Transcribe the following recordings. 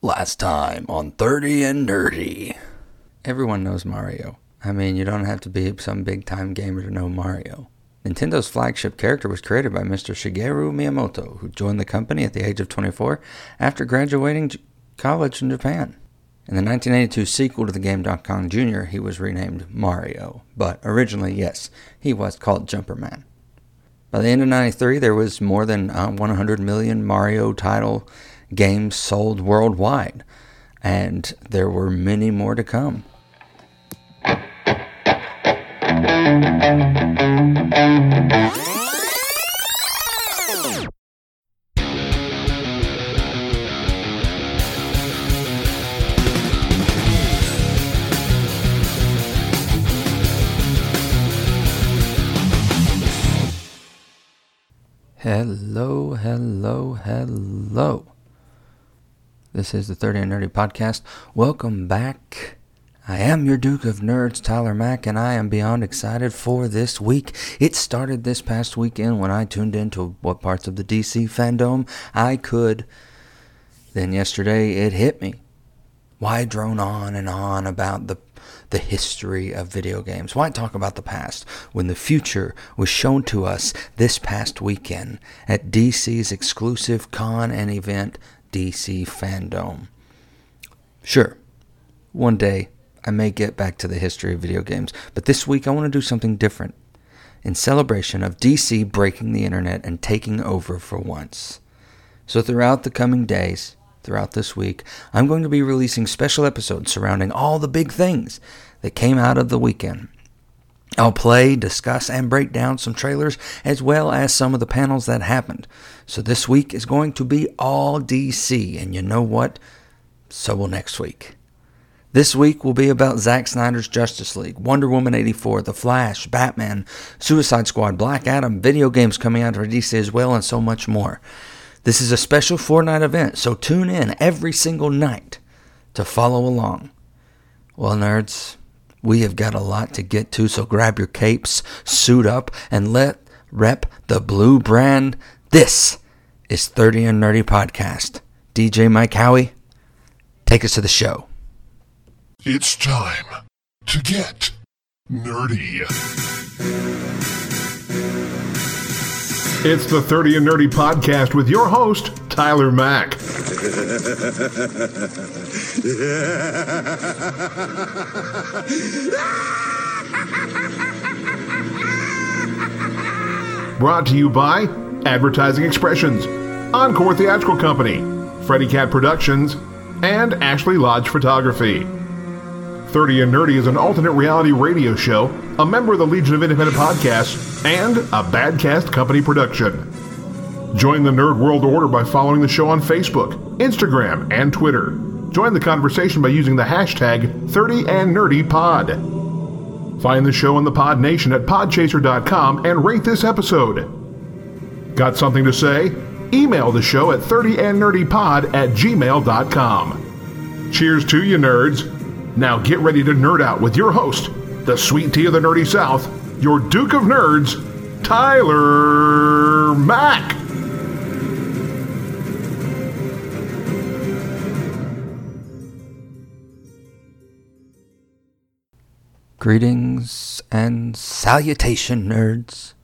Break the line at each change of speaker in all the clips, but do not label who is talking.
Last time on 30 and Nerdy. Everyone knows Mario. I mean, you don't have to be some big time gamer to know Mario. Nintendo's flagship character was created by Mr. Shigeru Miyamoto, who joined the company at the age of 24 after graduating college in Japan. In the 1982 sequel to the game Donkey Kong Jr., he was renamed Mario, but originally, yes, he was called Jumper Man. By the end of 93, there was more than uh, 100 million Mario title games sold worldwide, and there were many more to come. Hello, hello, hello. This is the 30 and Nerdy Podcast. Welcome back. I am your Duke of Nerds, Tyler Mack, and I am beyond excited for this week. It started this past weekend when I tuned into what parts of the DC fandom I could. Then yesterday it hit me. Why drone on and on about the the history of video games? Why talk about the past when the future was shown to us this past weekend at DC's exclusive con and event, DC Fandom? Sure, one day I may get back to the history of video games, but this week I want to do something different in celebration of DC breaking the internet and taking over for once. So, throughout the coming days, throughout this week, I'm going to be releasing special episodes surrounding all the big things that came out of the weekend. I'll play, discuss, and break down some trailers as well as some of the panels that happened. So this week is going to be all DC, and you know what? So will next week. This week will be about Zack Snyder's Justice League, Wonder Woman 84, The Flash, Batman, Suicide Squad, Black Adam, video games coming out for DC as well, and so much more. This is a special night event, so tune in every single night to follow along. Well, nerds, we have got a lot to get to, so grab your capes, suit up, and let rep the blue brand. This is 30 and Nerdy Podcast. DJ Mike Howie, take us to the show.
It's time to get nerdy.
It's the 30 and Nerdy podcast with your host, Tyler Mack. Brought to you by Advertising Expressions, Encore Theatrical Company, Freddy Cat Productions, and Ashley Lodge Photography. 30 and Nerdy is an alternate reality radio show, a member of the Legion of Independent Podcasts, and a Badcast Company production. Join the Nerd World Order by following the show on Facebook, Instagram, and Twitter. Join the conversation by using the hashtag 30 and Nerdy Pod. Find the show in the Pod Nation at podchaser.com and rate this episode. Got something to say? Email the show at 30andnerdypod at gmail.com. Cheers to you, nerds. Now get ready to nerd out with your host, the sweet tea of the nerdy south, your Duke of Nerds, Tyler Mack.
Greetings and salutation, nerds.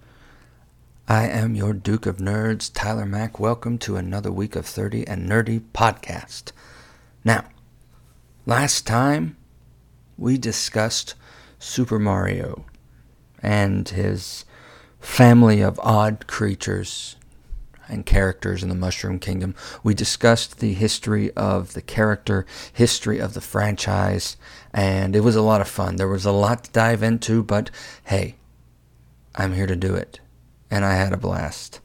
I am your Duke of Nerds, Tyler Mack. Welcome to another week of 30 and Nerdy Podcast. Now, last time we discussed Super Mario and his family of odd creatures and characters in the Mushroom Kingdom. We discussed the history of the character, history of the franchise, and it was a lot of fun. There was a lot to dive into, but hey, I'm here to do it, and I had a blast.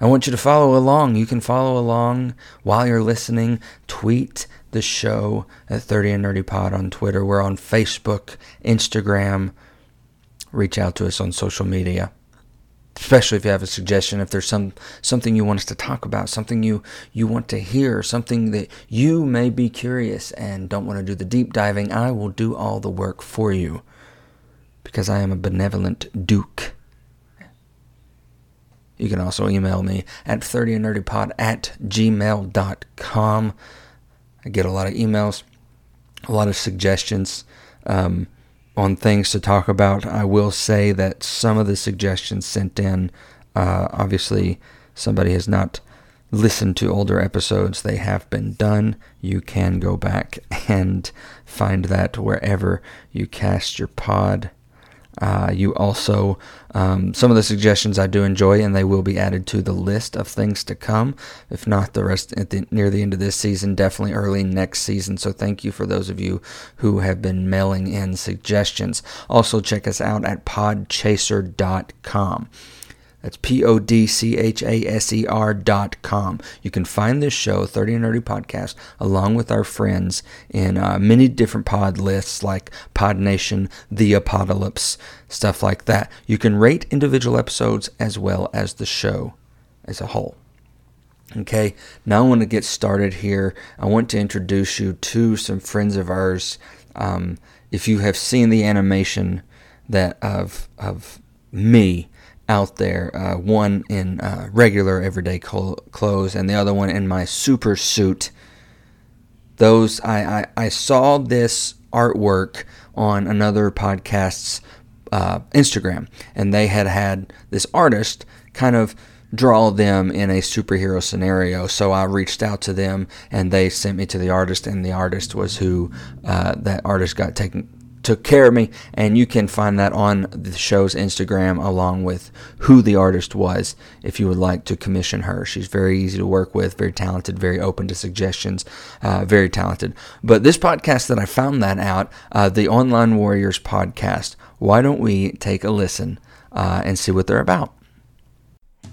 I want you to follow along. You can follow along while you're listening. Tweet the show at 30 and Nerdy Pod on Twitter. We're on Facebook, Instagram. Reach out to us on social media. Especially if you have a suggestion, if there's some something you want us to talk about, something you you want to hear, something that you may be curious and don't want to do the deep diving, I will do all the work for you because I am a benevolent duke. You can also email me at 30nerdypod at gmail.com. I get a lot of emails, a lot of suggestions um, on things to talk about. I will say that some of the suggestions sent in, uh, obviously, somebody has not listened to older episodes. They have been done. You can go back and find that wherever you cast your pod. Uh, you also, um, some of the suggestions I do enjoy, and they will be added to the list of things to come. If not the rest at the, near the end of this season, definitely early next season. So thank you for those of you who have been mailing in suggestions. Also, check us out at podchaser.com. That's P O D C H A S E R dot com. You can find this show, 30 and Nerdy Podcast, along with our friends in uh, many different pod lists like Pod Nation, The Apocalypse, stuff like that. You can rate individual episodes as well as the show as a whole. Okay, now I want to get started here. I want to introduce you to some friends of ours. Um, if you have seen the animation that of of me out there, uh, one in uh, regular everyday clothes and the other one in my super suit. Those I, I, I saw this artwork on another podcast's uh, Instagram, and they had had this artist kind of draw them in a superhero scenario. So I reached out to them, and they sent me to the artist, and the artist was who uh, that artist got taken took care of me, and you can find that on the show's Instagram along with who the artist was if you would like to commission her. She's very easy to work with, very talented, very open to suggestions, uh, very talented. But this podcast that I found that out, uh, the Online Warriors podcast, why don't we take a listen uh, and see what they're about?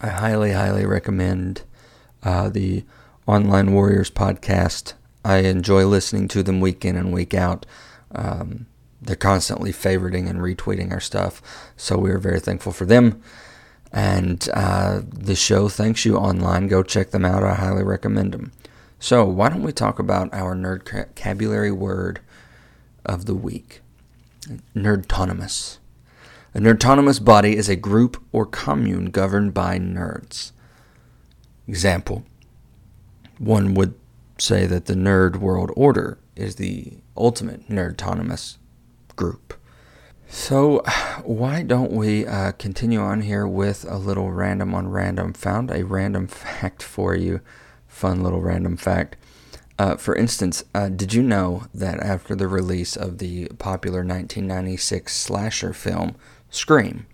I highly, highly recommend uh, the Online Warriors podcast. I enjoy listening to them week in and week out. Um, they're constantly favoriting and retweeting our stuff, so we're very thankful for them. And uh, the show thanks you online. Go check them out. I highly recommend them. So, why don't we talk about our nerd vocabulary word of the week? Nerdtonomous. A nerdtonomous body is a group or commune governed by nerds. Example One would say that the Nerd World Order is the ultimate nerdtonomous group. So, why don't we uh, continue on here with a little random on random? Found a random fact for you. Fun little random fact. Uh, for instance, uh, did you know that after the release of the popular 1996 slasher film Scream,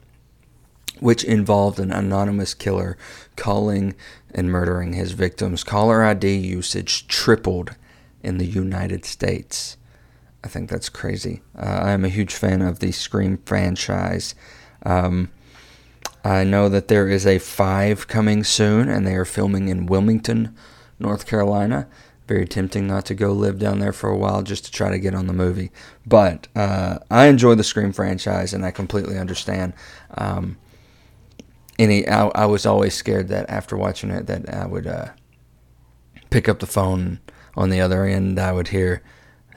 which involved an anonymous killer calling and murdering his victims, caller ID usage tripled in the United States? I think that's crazy. Uh, I am a huge fan of the Scream franchise. Um, I know that there is a five coming soon, and they are filming in Wilmington, North Carolina. Very tempting not to go live down there for a while just to try to get on the movie. But uh, I enjoy the Scream franchise, and I completely understand. Um, any, I, I, was always scared that after watching it, that I would uh, pick up the phone on the other end. I would hear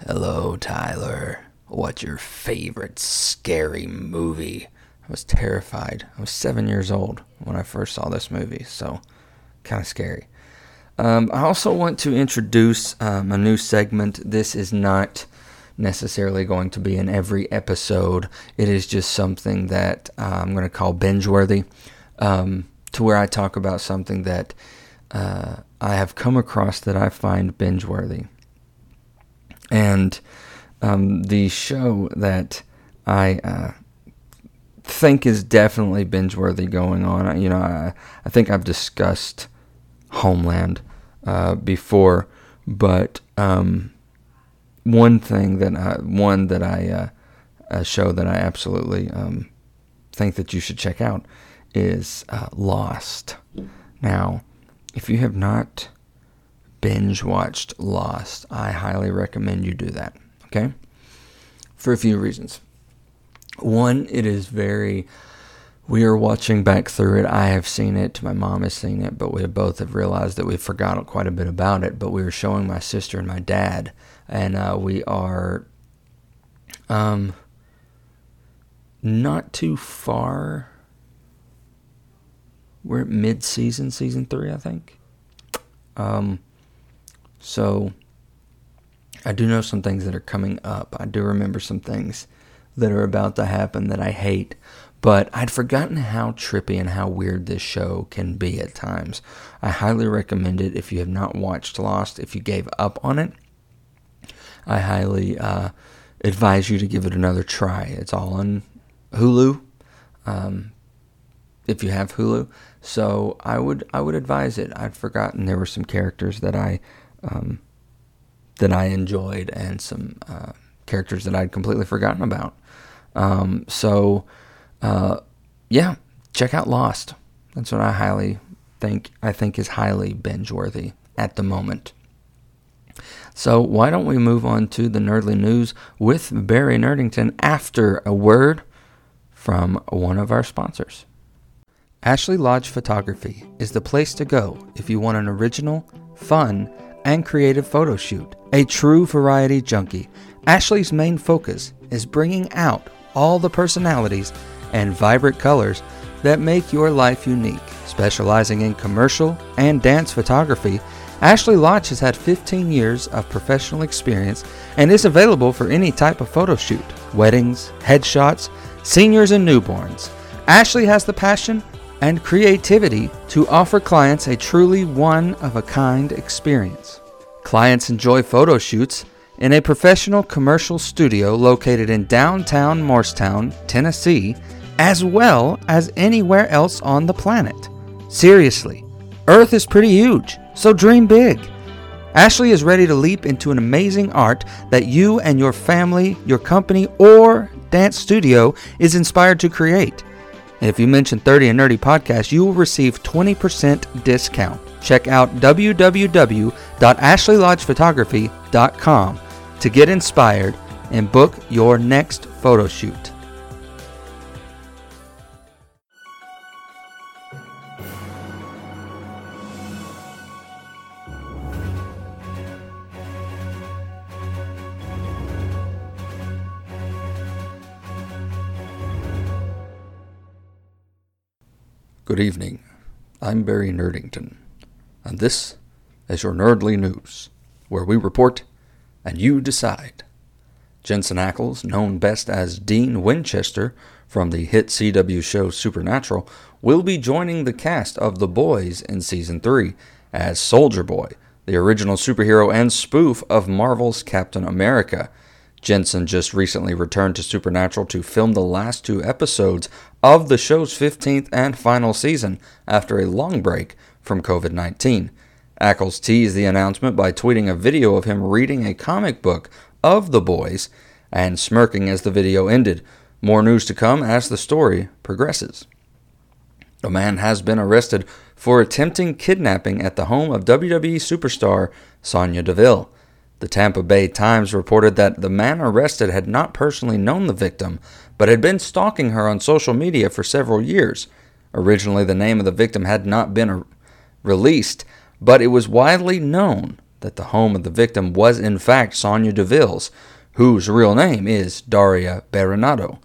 Hello, Tyler. What's your favorite scary movie? I was terrified. I was seven years old when I first saw this movie, so kind of scary. Um, I also want to introduce um, a new segment. This is not necessarily going to be in every episode, it is just something that uh, I'm going to call binge worthy, um, to where I talk about something that uh, I have come across that I find binge worthy. And um, the show that I uh, think is definitely binge worthy going on, you know, I, I think I've discussed Homeland uh, before, but um, one thing that I, one that I, uh, a show that I absolutely um, think that you should check out is uh, Lost. Now, if you have not binge watched Lost, I highly recommend you do that. Okay? For a few reasons. One, it is very. We are watching back through it. I have seen it. My mom has seen it, but we both have realized that we've forgotten quite a bit about it. But we were showing my sister and my dad, and uh, we are um, not too far. We're at mid-season, season three, I think. Um, so I do know some things that are coming up. I do remember some things that are about to happen that I hate. But I'd forgotten how trippy and how weird this show can be at times. I highly recommend it if you have not watched Lost. If you gave up on it, I highly uh, advise you to give it another try. It's all on Hulu, um, if you have Hulu. So I would I would advise it. I'd forgotten there were some characters that I um, that I enjoyed and some uh, characters that I'd completely forgotten about. Um, so uh, yeah, check out Lost. That's what I highly think. I think is highly binge worthy at the moment. So why don't we move on to the nerdly news with Barry Nerdington after a word from one of our sponsors. Ashley Lodge Photography is the place to go if you want an original, fun, and creative photo shoot. A true variety junkie, Ashley's main focus is bringing out all the personalities and vibrant colors that make your life unique. Specializing in commercial and dance photography, Ashley Lodge has had 15 years of professional experience and is available for any type of photo shoot weddings, headshots, seniors, and newborns. Ashley has the passion and creativity to offer clients a truly one of a kind experience. Clients enjoy photo shoots in a professional commercial studio located in downtown Morristown, Tennessee, as well as anywhere else on the planet. Seriously, Earth is pretty huge, so dream big. Ashley is ready to leap into an amazing art that you and your family, your company, or dance studio is inspired to create. If you mention 30 and Nerdy Podcast, you will receive 20% discount. Check out www.ashleylodgephotography.com to get inspired and book your next photo shoot. Good evening. I'm Barry Nerdington, and this is your Nerdly News, where we report and you decide. Jensen Ackles, known best as Dean Winchester from the hit CW show Supernatural, will be joining the cast of The Boys in Season 3 as Soldier Boy, the original superhero and spoof of Marvel's Captain America. Jensen just recently returned to Supernatural to film the last two episodes of the show's 15th and final season after a long break from COVID 19. Ackles teased the announcement by tweeting a video of him reading a comic book of the boys and smirking as the video ended. More news to come as the story progresses. A man has been arrested for attempting kidnapping at the home of WWE superstar Sonya Deville. The Tampa Bay Times reported that the man arrested had not personally known the victim, but had been stalking her on social media for several years. Originally, the name of the victim had not been released, but it was widely known that the home of the victim was in fact Sonya Deville's, whose real name is Daria Berenato.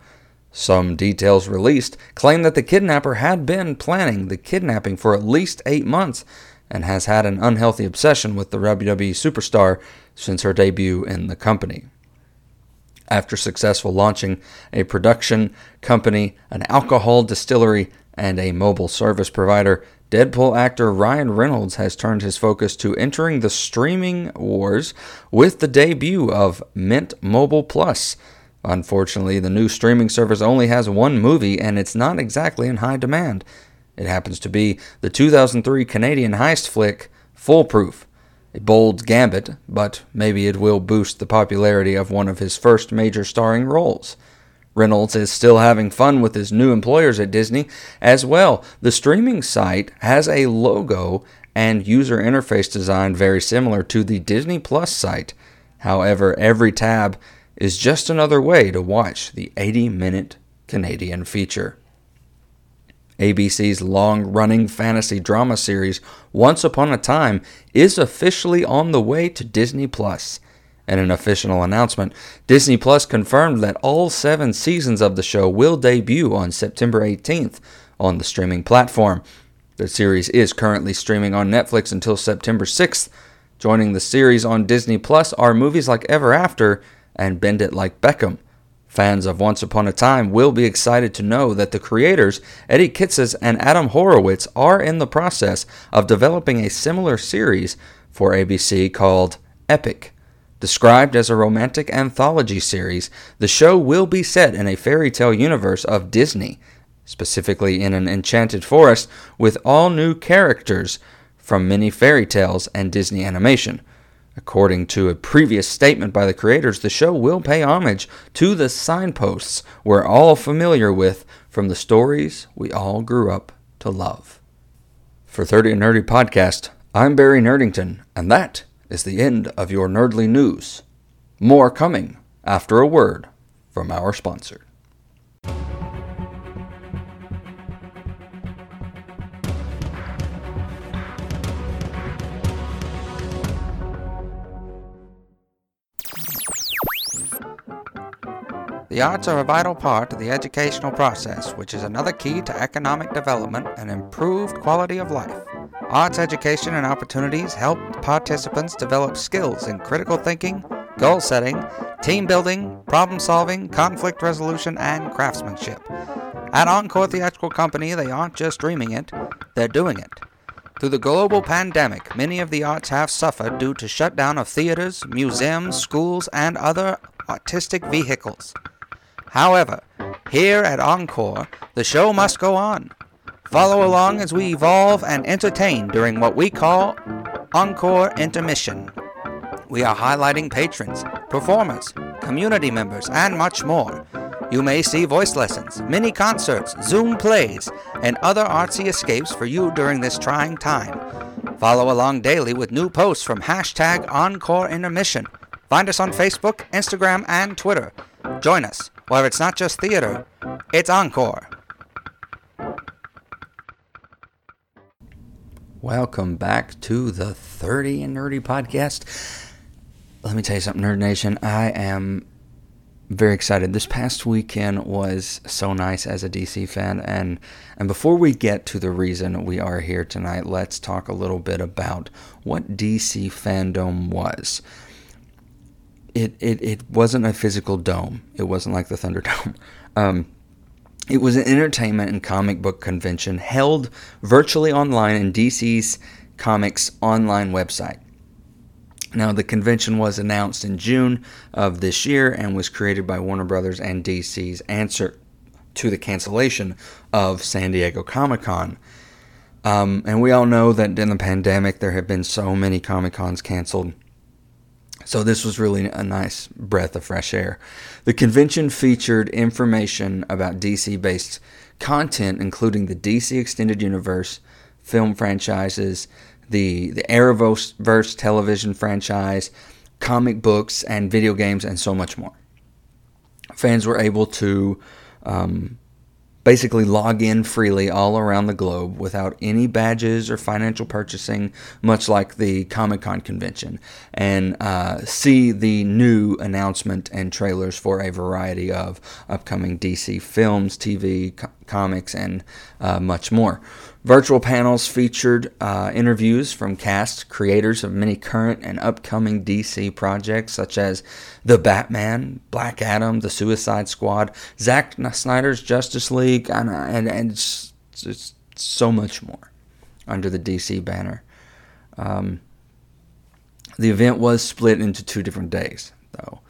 Some details released claim that the kidnapper had been planning the kidnapping for at least eight months and has had an unhealthy obsession with the WWE superstar since her debut in the company. After successful launching a production company, an alcohol distillery, and a mobile service provider, Deadpool actor Ryan Reynolds has turned his focus to entering the streaming wars with the debut of Mint Mobile Plus. Unfortunately, the new streaming service only has one movie and it's not exactly in high demand. It happens to be the 2003 Canadian heist flick Foolproof. A bold gambit, but maybe it will boost the popularity of one of his first major starring roles. Reynolds is still having fun with his new employers at Disney as well. The streaming site has a logo and user interface design very similar to the Disney Plus site. However, every tab is just another way to watch the 80 minute Canadian feature. ABC's long running fantasy drama series, Once Upon a Time, is officially on the way to Disney Plus. In an official announcement, Disney Plus confirmed that all seven seasons of the show will debut on September 18th on the streaming platform. The series is currently streaming on Netflix until September 6th. Joining the series on Disney Plus are movies like Ever After and Bend It Like Beckham. Fans of Once Upon a Time will be excited to know that the creators, Eddie Kitsis and Adam Horowitz, are in the process of developing a similar series for ABC called Epic. Described as a romantic anthology series, the show will be set in a fairy tale universe of Disney, specifically in an enchanted forest with all new characters from many fairy tales and Disney animation. According to a previous statement by the creators, the show will pay homage to the signposts we're all familiar with from the stories we all grew up to love. For 30 and Nerdy Podcast, I'm Barry Nerdington, and that is the end of your nerdly news. More coming after a word from our sponsor. The arts are a vital part of the educational process, which is another key to economic development and improved quality of life. Arts education and opportunities help participants develop skills in critical thinking, goal setting, team building, problem solving, conflict resolution, and craftsmanship. At Encore Theatrical Company, they aren't just dreaming it, they're doing it. Through the global pandemic, many of the arts have suffered due to shutdown of theaters, museums, schools, and other artistic vehicles. However, here at Encore, the show must go on. Follow along as we evolve and entertain during what we call Encore Intermission. We are highlighting patrons, performers, community members, and much more. You may see voice lessons, mini concerts, Zoom plays, and other artsy escapes for you during this trying time. Follow along daily with new posts from hashtag Encore Intermission. Find us on Facebook, Instagram, and Twitter. Join us where it's not just theater, it's encore. Welcome back to the 30 and Nerdy podcast. Let me tell you something, Nerd Nation. I am very excited. This past weekend was so nice as a DC fan, and and before we get to the reason we are here tonight, let's talk a little bit about what DC fandom was it, it, it wasn't a physical dome. It wasn't like the Thunderdome. Um, it was an entertainment and comic book convention held virtually online in DC's Comics online website. Now, the convention was announced in June of this year and was created by Warner Brothers and DC's answer to the cancellation of San Diego Comic Con. Um, and we all know that in the pandemic, there have been so many Comic Cons canceled so this was really a nice breath of fresh air. The convention featured information about DC based content, including the DC Extended Universe, film franchises, the, the Arrowverse television franchise, comic books, and video games, and so much more. Fans were able to um, basically log in freely all around the globe without any badges or financial purchasing, much like the Comic Con convention, and uh, see the new announcement and trailers for a variety of upcoming DC films, TV, comics, and uh, much more. Virtual panels featured uh, interviews from cast creators of many current and upcoming DC projects, such as The Batman, Black Adam, The Suicide Squad, Zack Snyder's Justice League, and, and, and it's, it's so much more under the DC banner. Um, the event was split into two different days, though.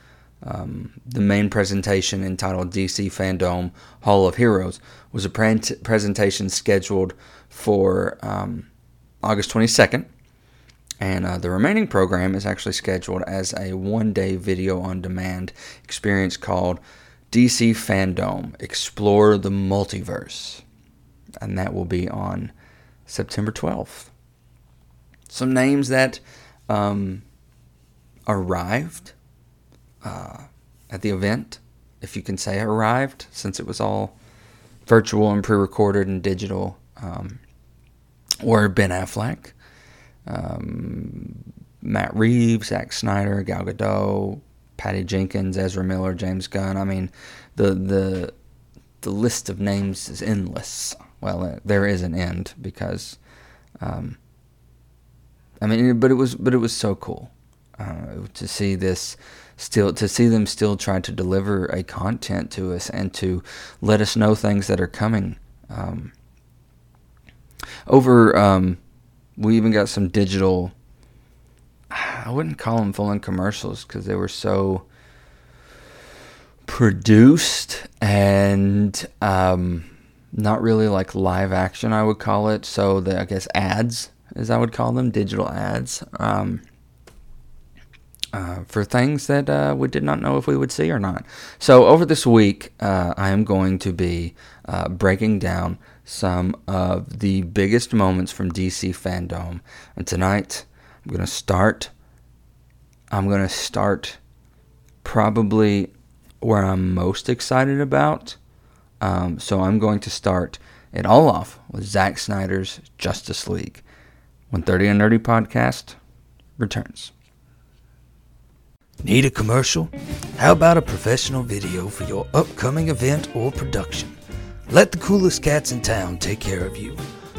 Um, the main presentation, entitled DC Fandom Hall of Heroes, was a pre- presentation scheduled for um, August 22nd. And uh, the remaining program is actually scheduled as a one day video on demand experience called DC Fandom Explore the Multiverse. And that will be on September 12th. some names that um, arrived uh, at the event, if you can say arrived, since it was all virtual and pre-recorded and digital, um, were Ben Affleck, um, Matt Reeves, Zack Snyder, Gal Gadot, Patty Jenkins, Ezra Miller, James Gunn. I mean, the the the list of names is endless. Well, uh, there is an end because, um, I mean, but it was but it was so cool uh, to see this still to see them still try to deliver a content to us and to let us know things that are coming. Um, over, um, we even got some digital. I wouldn't call them full-on commercials because they were so produced and um, not really like live action. I would call it. So the I guess ads, as I would call them, digital ads. Um, uh, for things that uh, we did not know if we would see or not. So, over this week, uh, I am going to be uh, breaking down some of the biggest moments from DC fandom. And tonight, I'm going to start. I'm going to start probably where I'm most excited about. Um, so, I'm going to start it all off with Zack Snyder's Justice League when 30 and Nerdy podcast returns. Need a commercial? How about a professional video for your upcoming event or production? Let the coolest cats in town take care of you.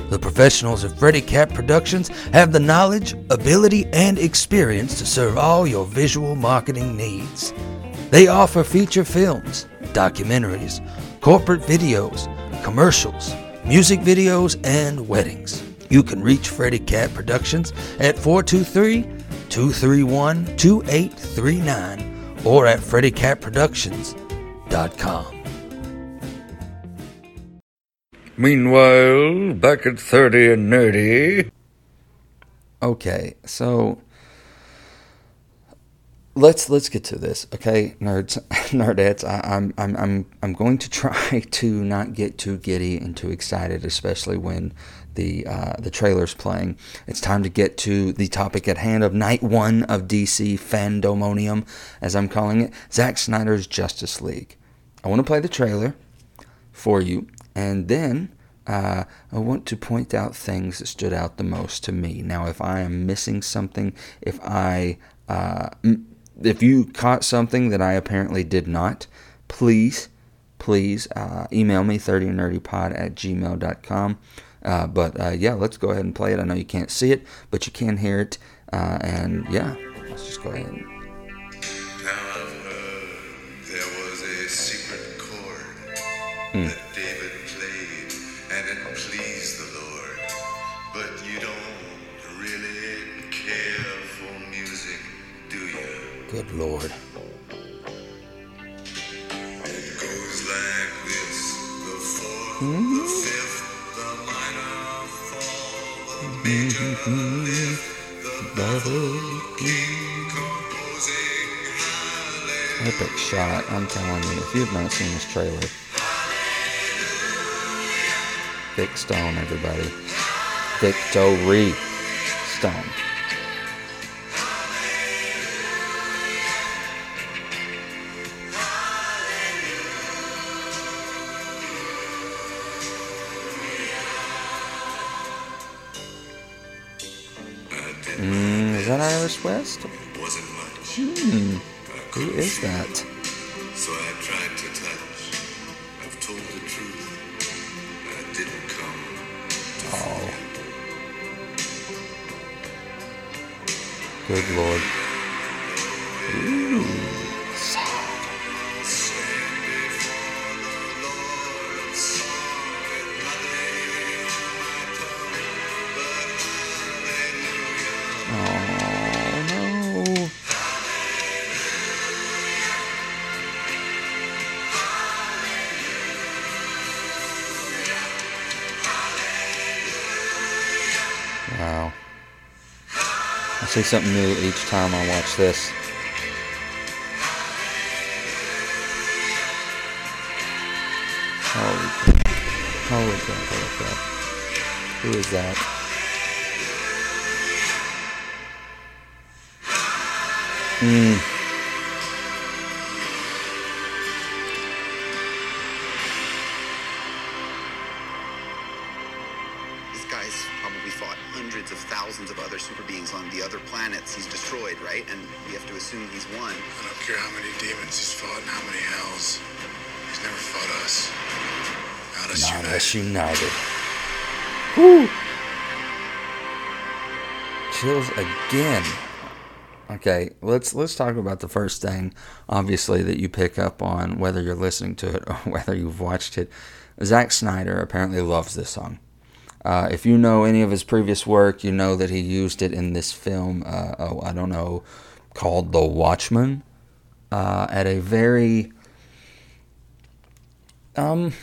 The professionals of Freddy Cat Productions have the knowledge, ability, and experience to serve all your visual marketing needs. They offer feature films, documentaries, corporate videos, commercials, music videos, and weddings. You can reach Freddy Cat Productions at 423 231 2839 or at FreddyCatProductions.com. Meanwhile, back at 30 and nerdy. Okay, so let's let's get to this, okay, nerds, nerdettes. I, I'm I'm I'm I'm going to try to not get too giddy and too excited, especially when the uh, the trailer's playing. It's time to get to the topic at hand of night one of DC Fandomonium, as I'm calling it, Zack Snyder's Justice League. I want to play the trailer for you, and then uh, I want to point out things that stood out the most to me. Now, if I am missing something, if I uh, if you caught something that I apparently did not, please, please uh, email me 30nerdypod at gmail.com. Uh, but uh, yeah, let's go ahead and play it. I know you can't see it, but you can hear it. Uh, and yeah, let's just go ahead. And...
there was a secret chord
Hmm.
that David played, and it pleased the Lord. But you don't really care for music, do you?
Good lord.
It goes like this: the fourth, the
Epic shot, I'm telling you. If you've not seen this trailer, Vic Stone, everybody. Victor Stone. West?
wasn't much.
Hmm. Who is that?
So I tried to touch. I've told the truth. I didn't come to
Oh. Good lord. now. I see something new each time I watch this. Holy crap. Holy crap, holy crap. Who is that? Mmm.
United.
Woo! Chills again. Okay, let's let's talk about the first thing, obviously that you pick up on whether you're listening to it or whether you've watched it. Zack Snyder apparently loves this song. Uh, if you know any of his previous work, you know that he used it in this film. Uh, oh, I don't know, called The Watchmen, uh, at a very um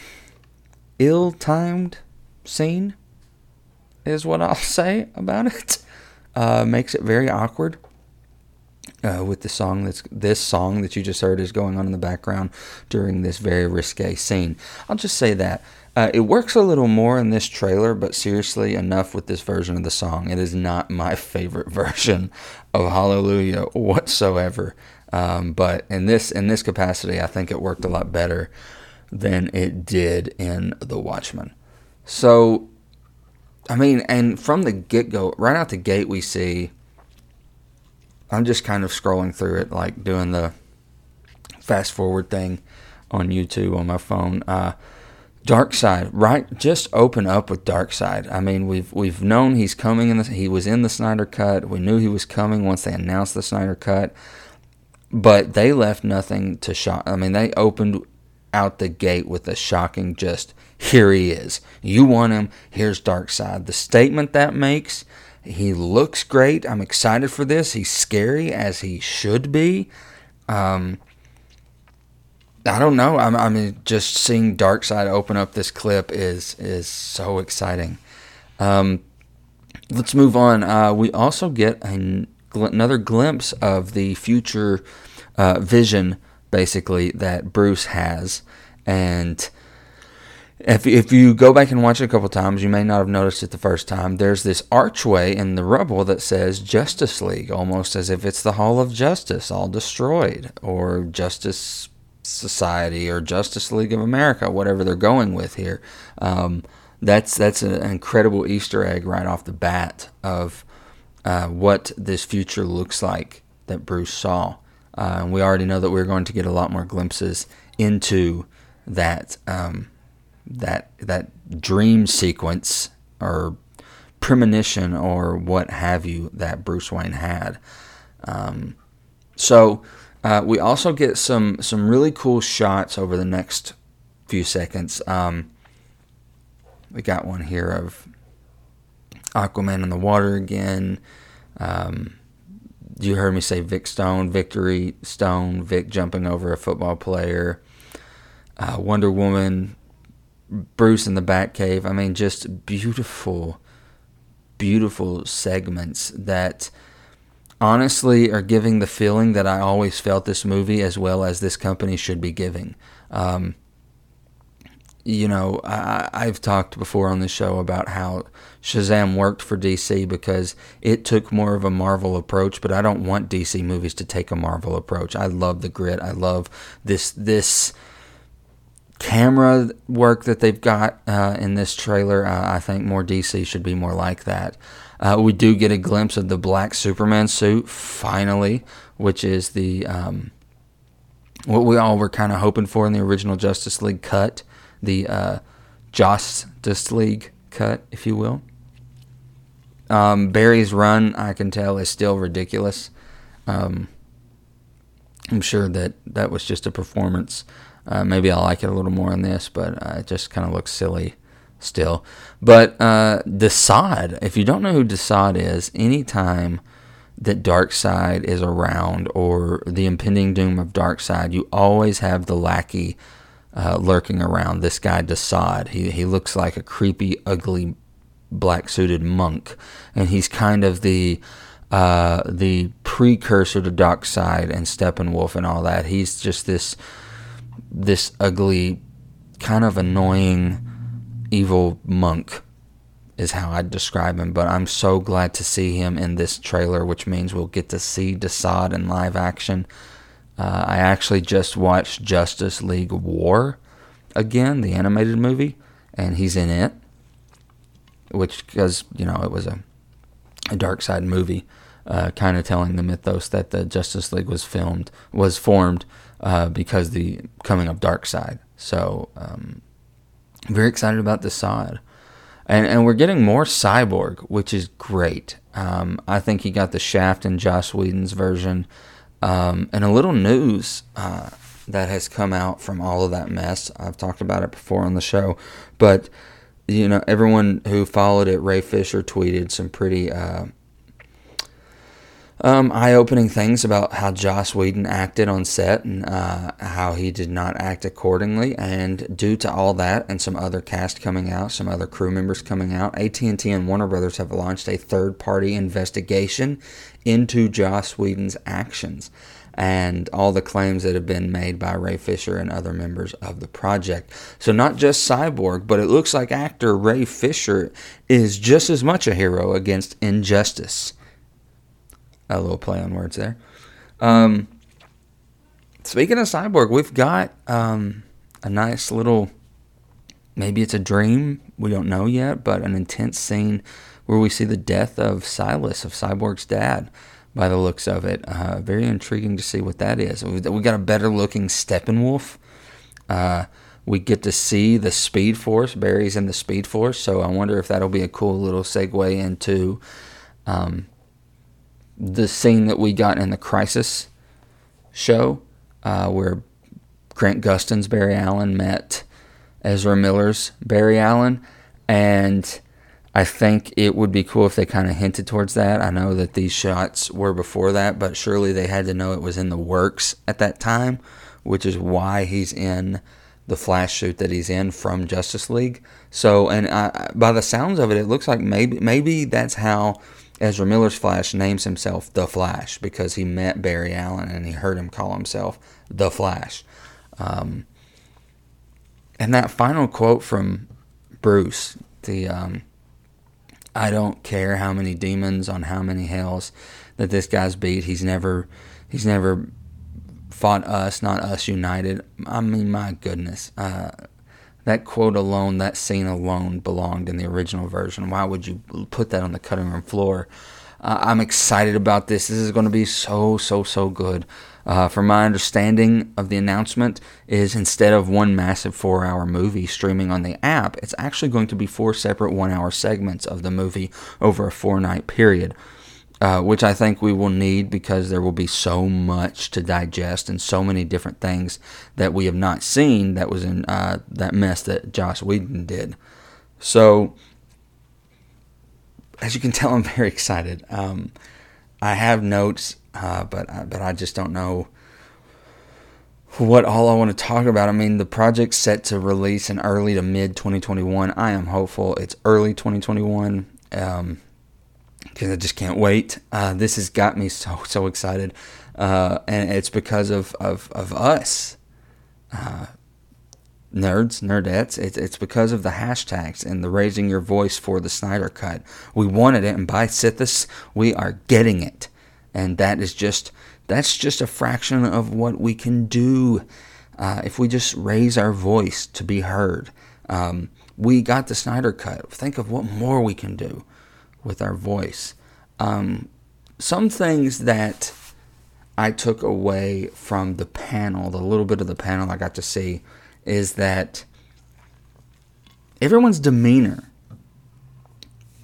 ill-timed scene is what I'll say about it. Uh, makes it very awkward. Uh, with the song that's this song that you just heard is going on in the background during this very risque scene. I'll just say that uh, it works a little more in this trailer, but seriously, enough with this version of the song. It is not my favorite version of Hallelujah whatsoever. Um, but in this in this capacity, I think it worked a lot better than it did in The Watchmen. So, I mean, and from the get go, right out the gate, we see. I'm just kind of scrolling through it, like doing the fast forward thing on YouTube on my phone. Uh, Darkseid, right? Just open up with Darkseid. I mean, we've we've known he's coming in. The, he was in the Snyder Cut. We knew he was coming once they announced the Snyder Cut, but they left nothing to shock. I mean, they opened out the gate with a shocking just here he is. You want him. Here's Darkseid. The statement that makes. He looks great. I'm excited for this. He's scary as he should be. Um, I don't know. I'm, I mean, just seeing Darkseid open up this clip is is so exciting. Um, let's move on. Uh, we also get an, another glimpse of the future uh, vision, basically that Bruce has, and if if you go back and watch it a couple times, you may not have noticed it the first time. There's this archway in the rubble that says Justice League, almost as if it's the Hall of Justice, all destroyed, or Justice Society, or Justice League of America, whatever they're going with here. Um, that's that's an incredible Easter egg right off the bat of uh, what this future looks like that Bruce saw. Uh, we already know that we're going to get a lot more glimpses into that. Um, that that dream sequence or premonition or what have you that Bruce Wayne had. Um, so uh, we also get some some really cool shots over the next few seconds. Um, we got one here of Aquaman in the water again. Um, you heard me say Vic Stone, Victor Stone, Vic jumping over a football player. Uh, Wonder Woman Bruce in the Batcave. I mean, just beautiful, beautiful segments that honestly are giving the feeling that I always felt this movie as well as this company should be giving. Um, you know, I, I've talked before on the show about how Shazam worked for DC because it took more of a Marvel approach, but I don't want DC movies to take a Marvel approach. I love the grit. I love this this camera work that they've got uh, in this trailer. Uh, I think more DC should be more like that. Uh, we do get a glimpse of the black Superman suit finally, which is the um, what we all were kind of hoping for in the original Justice League cut, the uh, Justice League cut, if you will. Um, Barry's run, I can tell, is still ridiculous. Um, I'm sure that that was just a performance. Uh, maybe I like it a little more in this, but uh, it just kind of looks silly still. But uh, Desaad, if you don't know who Desaad is, anytime that Darkseid is around or the impending doom of Darkseid, you always have the lackey uh, lurking around. This guy Desaad, he he looks like a creepy, ugly, black suited monk, and he's kind of the uh, the precursor to Darkseid and Steppenwolf and all that. He's just this this ugly, kind of annoying, evil monk. is how I'd describe him. But I'm so glad to see him in this trailer, which means we'll get to see Desaad in live action. Uh, I actually just watched Justice League War again, the animated movie, and he's in it. Which, because you know, it was a a Darkseid movie, uh, kind of telling the mythos that the Justice League was filmed was formed uh, because the coming of Darkseid. So, um, very excited about Desaad. And, and we're getting more Cyborg, which is great. Um, I think he got the Shaft in Joss Whedon's version. Um, and a little news uh, that has come out from all of that mess. I've talked about it before on the show, but you know, everyone who followed it, Ray Fisher tweeted some pretty uh, um, eye-opening things about how Joss Whedon acted on set and uh, how he did not act accordingly. And due to all that and some other cast coming out, some other crew members coming out, AT&T and Warner Brothers have launched a third-party investigation into Joss Whedon's actions and all the claims that have been made by Ray Fisher and other members of the project. So, not just Cyborg, but it looks like actor Ray Fisher is just as much a hero against injustice. A little play on words there. Um, speaking of Cyborg, we've got um, a nice little, maybe it's a dream, we don't know yet, but an intense scene where we see the death of Silas, of Cyborg's dad by the looks of it. Uh, very intriguing to see what that is. We, got a better looking Steppenwolf. Uh, we get to see the Speed Force. Barry's in the Speed Force, so I wonder if that'll be a cool little segue into um, the scene that we got in the Crisis show, uh, where Grant Gustin's Barry Allen met Ezra Miller's Barry Allen, and I think it would be cool if they kind of hinted towards that. I know that these shots were before that, but surely they had to know it was in the works at that time, which is why he's in the flash suit that he's in from Justice League. So, and I, by the sounds of it, it looks like maybe maybe that's how Ezra Miller's Flash names himself the Flash because he met Barry Allen and he heard him call himself the Flash. Um, and that final quote from Bruce, the um, I don't care how many demons on how many hells that this guy's beat. He's never he's never fought us, not us united. I mean, my goodness. Uh, that quote alone, that scene alone belonged in the original version. Why would you put that on the cutting room floor? Uh, I'm excited about this. This is going to be so, so, so good. Uh, from my understanding of the announcement, is instead of one massive four-hour movie streaming on the app, it's actually going to be four separate one-hour segments of the movie over a four-night period. Uh, which I think we will need because there will be so much to digest and so many different things that we have not seen that was in uh, that mess that Joss Whedon did. So, as you can tell, I'm very excited. Um, I have notes uh, but uh, but I just don't know what all I want to talk about. I mean, the project's set to release in early to mid 2021. I am hopeful it's early 2021 because um, I just can't wait. Uh, this has got me so so excited, uh, and it's because of of of us. Uh, nerds, nerdettes, it's, it's because of the hashtags and the raising your voice for the Snyder Cut. We wanted it, and by Sithis, we are getting it and that is just that's just a fraction of what we can do uh, if we just raise our voice to be heard. Um, we got the Snyder Cut. Think of what more we can do with our voice. Um, some things that I took away from the panel, the little bit of the panel I got to see, is that everyone's demeanor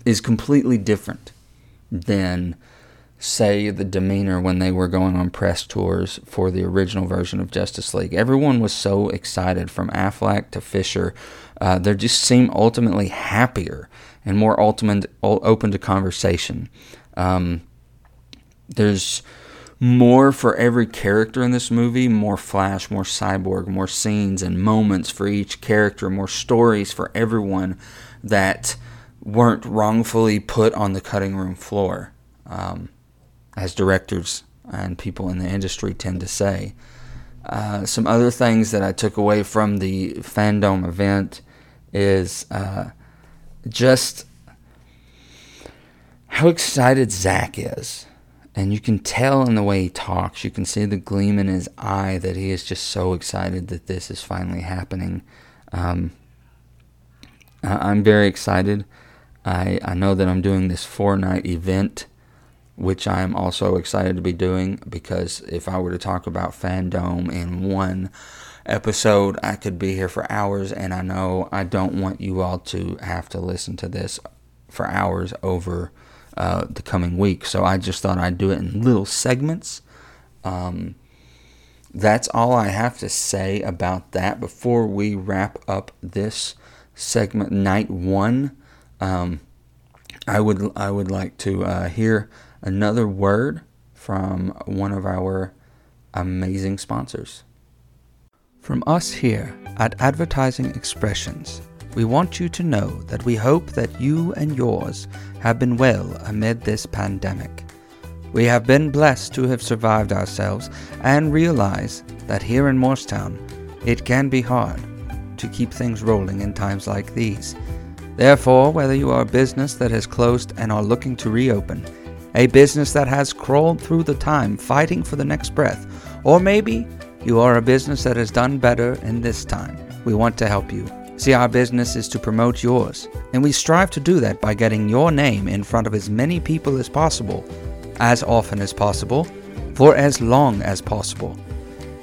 is completely different than say the demeanor when they were going on press tours for the original version of Justice League. Everyone was so excited from Affleck to Fisher. Uh, they just seemed ultimately happier and more ultimate, open to conversation. Um, there's more for every character in this movie more Flash, more Cyborg, more scenes and moments for each character, more stories for everyone that weren't wrongfully put on the cutting room floor. Um, as directors and people in the industry tend to say. Uh, some other things that I took away from the fandom event is uh, just how excited Zach is. And you can tell in the way he talks, you can see the gleam in his eye that he is just so excited that this is finally happening. Um, I'm very excited. I, I know that I'm doing this four night event, which I'm also excited to be doing because if I were to talk about FanDome in one episode, I could be here for hours, and I know I don't want you all to have to listen to this for hours over uh, the coming week. So I just thought I'd do it in little segments. Um, that's all I have to say about that before we wrap up this segment, night one. Um, I would I would like to uh, hear another word from one of our amazing sponsors. From us here at Advertising Expressions, we want you to know that we hope that you and yours have been well amid this pandemic. We have been blessed to have survived ourselves and realize that here in Morristown, it can be hard to keep things rolling in times like these. Therefore, whether you are a business that has closed and are looking to reopen, a business that has crawled through the time fighting for the next breath, or maybe you are a business that has done better in this time, we want to help you. See, our business is to promote yours, and we strive to do that by getting your name in front of as many people as possible, as often as possible, for as long as possible.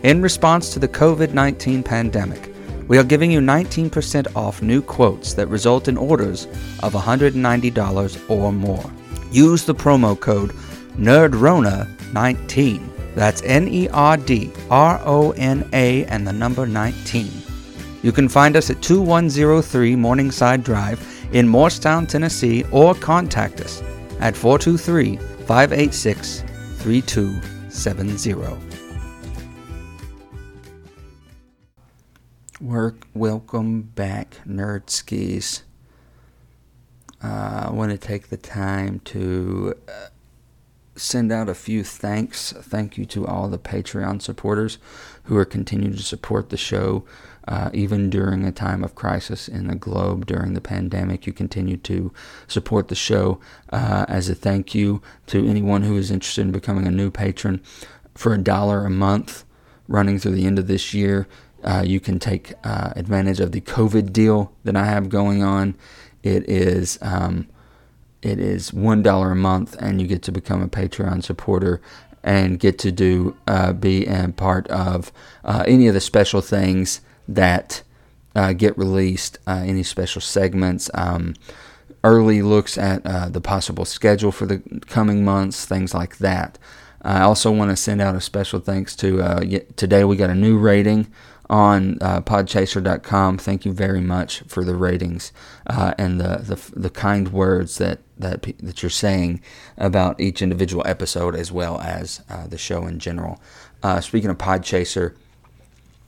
In response to the COVID 19 pandemic, we are giving you 19% off new quotes that result in orders of $190 or more. Use the promo code NERDRONA19. That's N E R D R O N A and the number 19. You can find us at 2103 Morningside Drive in Morristown, Tennessee, or contact us at 423 586 3270. Work, welcome back, nerd skis. Uh, I want to take the time to uh, send out a few thanks. Thank you to all the Patreon supporters who are continuing to support the show. Uh, even during a time of crisis in the globe during the pandemic, you continue to support the show uh, as a thank you to anyone who is interested in becoming a new patron for a dollar a month running through the end of this year. Uh, you can take advantage of the COVID deal that I have going on. It is um, it is one dollar a month, and you get to become a Patreon supporter and get to do uh, be a part of uh, any of the special things that uh, get released, uh, any special segments. Um, early looks at the possible schedule for the coming months, things like that. I also want to send out a special thanks to today. We got a new rating on uh, podchaser.com. Thank you very much for the ratings uh, and the, the, the kind words that that that you're saying about each individual episode as well as uh, the show in general. Uh, speaking of Podchaser,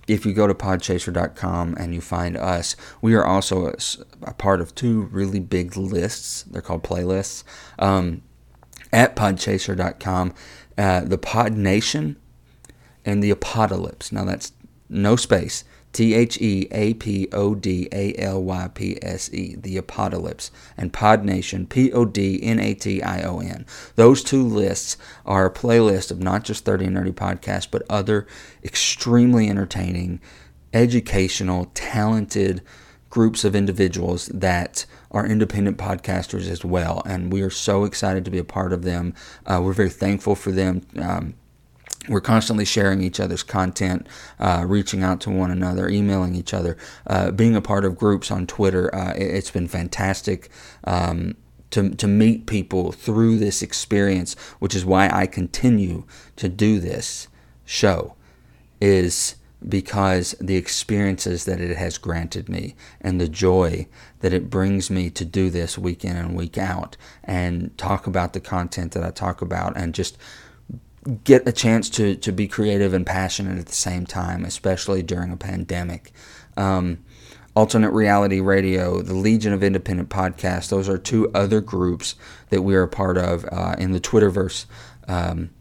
if you go to podchaser.com and you find us, we are also a, a part of two really big lists. They're called playlists. Um, at podchaser.com, uh, the Pod Nation and the Apodalypse. Now that's no space. T H E A P O D A L Y P S E, the Apodalypse, and Pod Nation, P O D N A T I O N. Those two lists are a playlist of not just 30 and Nerdy podcasts, but other extremely entertaining, educational, talented groups of individuals that are independent podcasters as well. And we are so excited to be a part of them. Uh, we're very thankful for them. Um, we're constantly sharing each other's content, uh, reaching out to one another, emailing each other, uh, being a part of groups on Twitter. Uh, it, has been fantastic um, to, to meet people through this experience, which is why I continue to do this show, is because the experiences that it has granted me and the joy that it brings me to do this week in and week out and talk about the content that I talk about and just get a chance to, to be creative and passionate at the same time, especially during a pandemic. Um, Alternate Reality Radio, the Legion of Independent Podcasts, those are two other groups that we are a part of uh, in the Twitterverse. Um,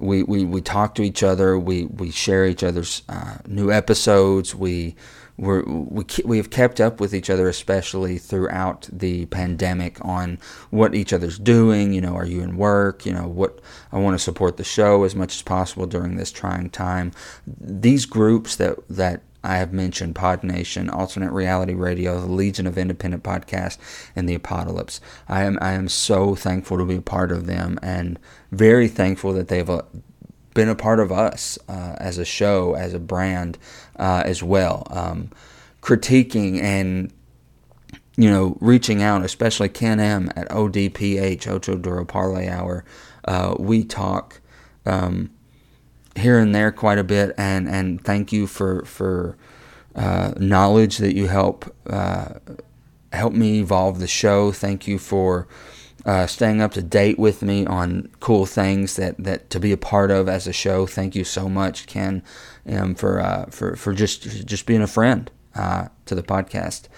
we, we, we talk to each other. We, we share each other's uh, new episodes. We we're, we we have kept up with each other, especially throughout the pandemic, on what each other's doing. You know, are you in work? You know, what I want to support the show as much as possible during this trying time. These groups that that I have mentioned Pod Nation, Alternate Reality Radio, the Legion of Independent Podcast, and the Apodalypse. I am I am so thankful to be a part of them, and very thankful that they've uh, been a part of us uh, as a show, as a brand, uh, as well. Um, critiquing and you know reaching out, especially Ken M at ODPH Ocho Duro Parlay Hour. Uh, we talk um, here and there quite a bit, and and thank you for for uh, knowledge that you help uh, help me evolve the show. Thank you for uh, staying up to date with me on cool things that, that to be a part of as a show. Thank you so much, Ken, um, for uh, for for just just being a friend uh, to the podcast.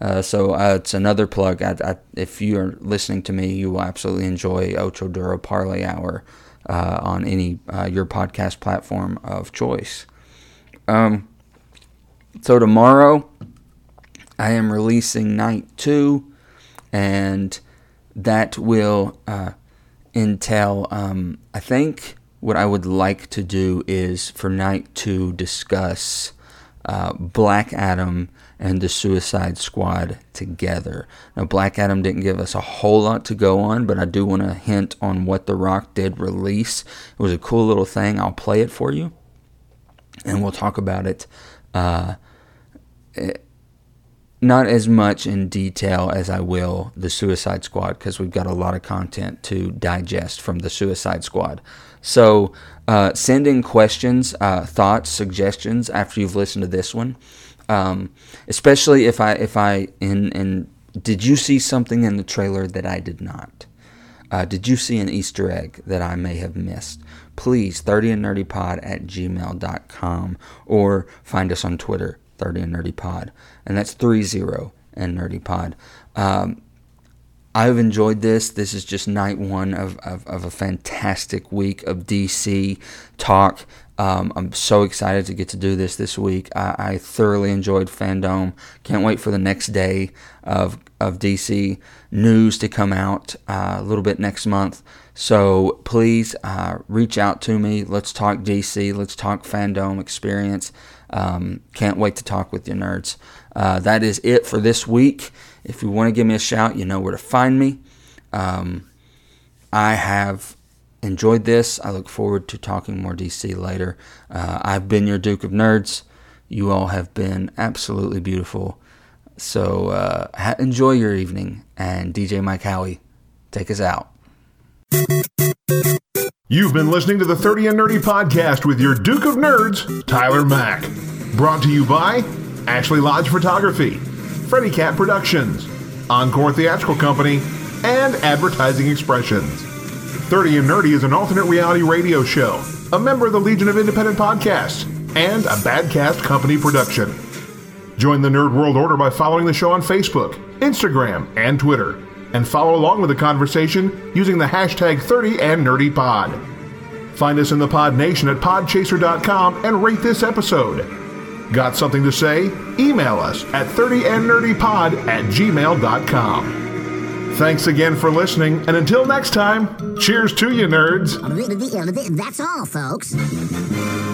Uh, so uh, it's another plug. I, I, if you are listening to me, you will absolutely enjoy Ocho Duro Parlay Hour uh, on any your podcast platform of choice. Um, so tomorrow, I am releasing night two, and that will uh, entail, um, I think, what I would like to do is for night to discuss uh, Black Adam and the Suicide Squad together. Now, Black Adam didn't give us a whole lot to go on, but I do want to hint on what The Rock did release. It was a cool little thing. I'll play it for you, and we'll talk about it. Uh, it not as much in detail as I will the Suicide Squad because we've got a lot of content to digest from the Suicide Squad. So uh, send in questions, uh, thoughts, suggestions after you've listened to this one. Um, especially if I if I in in did you see something in the trailer that I did not? Uh, did you see an Easter egg that I may have missed? Please, 30 and nerdy pod at gmail.com or find us on Twitter 30 and Nerdy Pod. And that's 30 and Nerdy Pod. Um, I've enjoyed this. This is just night one of, of, of a fantastic week of DC talk. Um, I'm so excited to get to do this this week. I, I, thoroughly enjoyed FanDome. Can't wait for the next day of, of DC news to come out uh, a little bit next month. So please uh, reach out to me. Let's talk DC. Let's talk FanDome experience. Um, can't wait to talk with you nerds. Uh, that is it for this week. If you want to give me a shout, you know where to find me. Um, I have enjoyed this. I look forward to talking more DC later. Uh, I've been your Duke of Nerds. You all have been absolutely beautiful. So uh, ha- enjoy your evening. And DJ Mike Howie, take us out.
You've been listening to the 30 and Nerdy podcast with your Duke of Nerds, Tyler Mack. Brought to you by Ashley Lodge Photography, Freddy Cat Productions, Encore Theatrical Company, and Advertising Expressions. 30 and Nerdy is an alternate reality radio show, a member of the Legion of Independent Podcasts, and a Badcast Company production. Join the Nerd World Order by following the show on Facebook, Instagram, and Twitter and follow along with the conversation using the hashtag 30 and Nerdy Pod. Find us in the Pod Nation at podchaser.com and rate this episode. Got something to say? Email us at 30andnerdypod at gmail.com. Thanks again for listening, and until next time, cheers to you, nerds.
That's all, folks.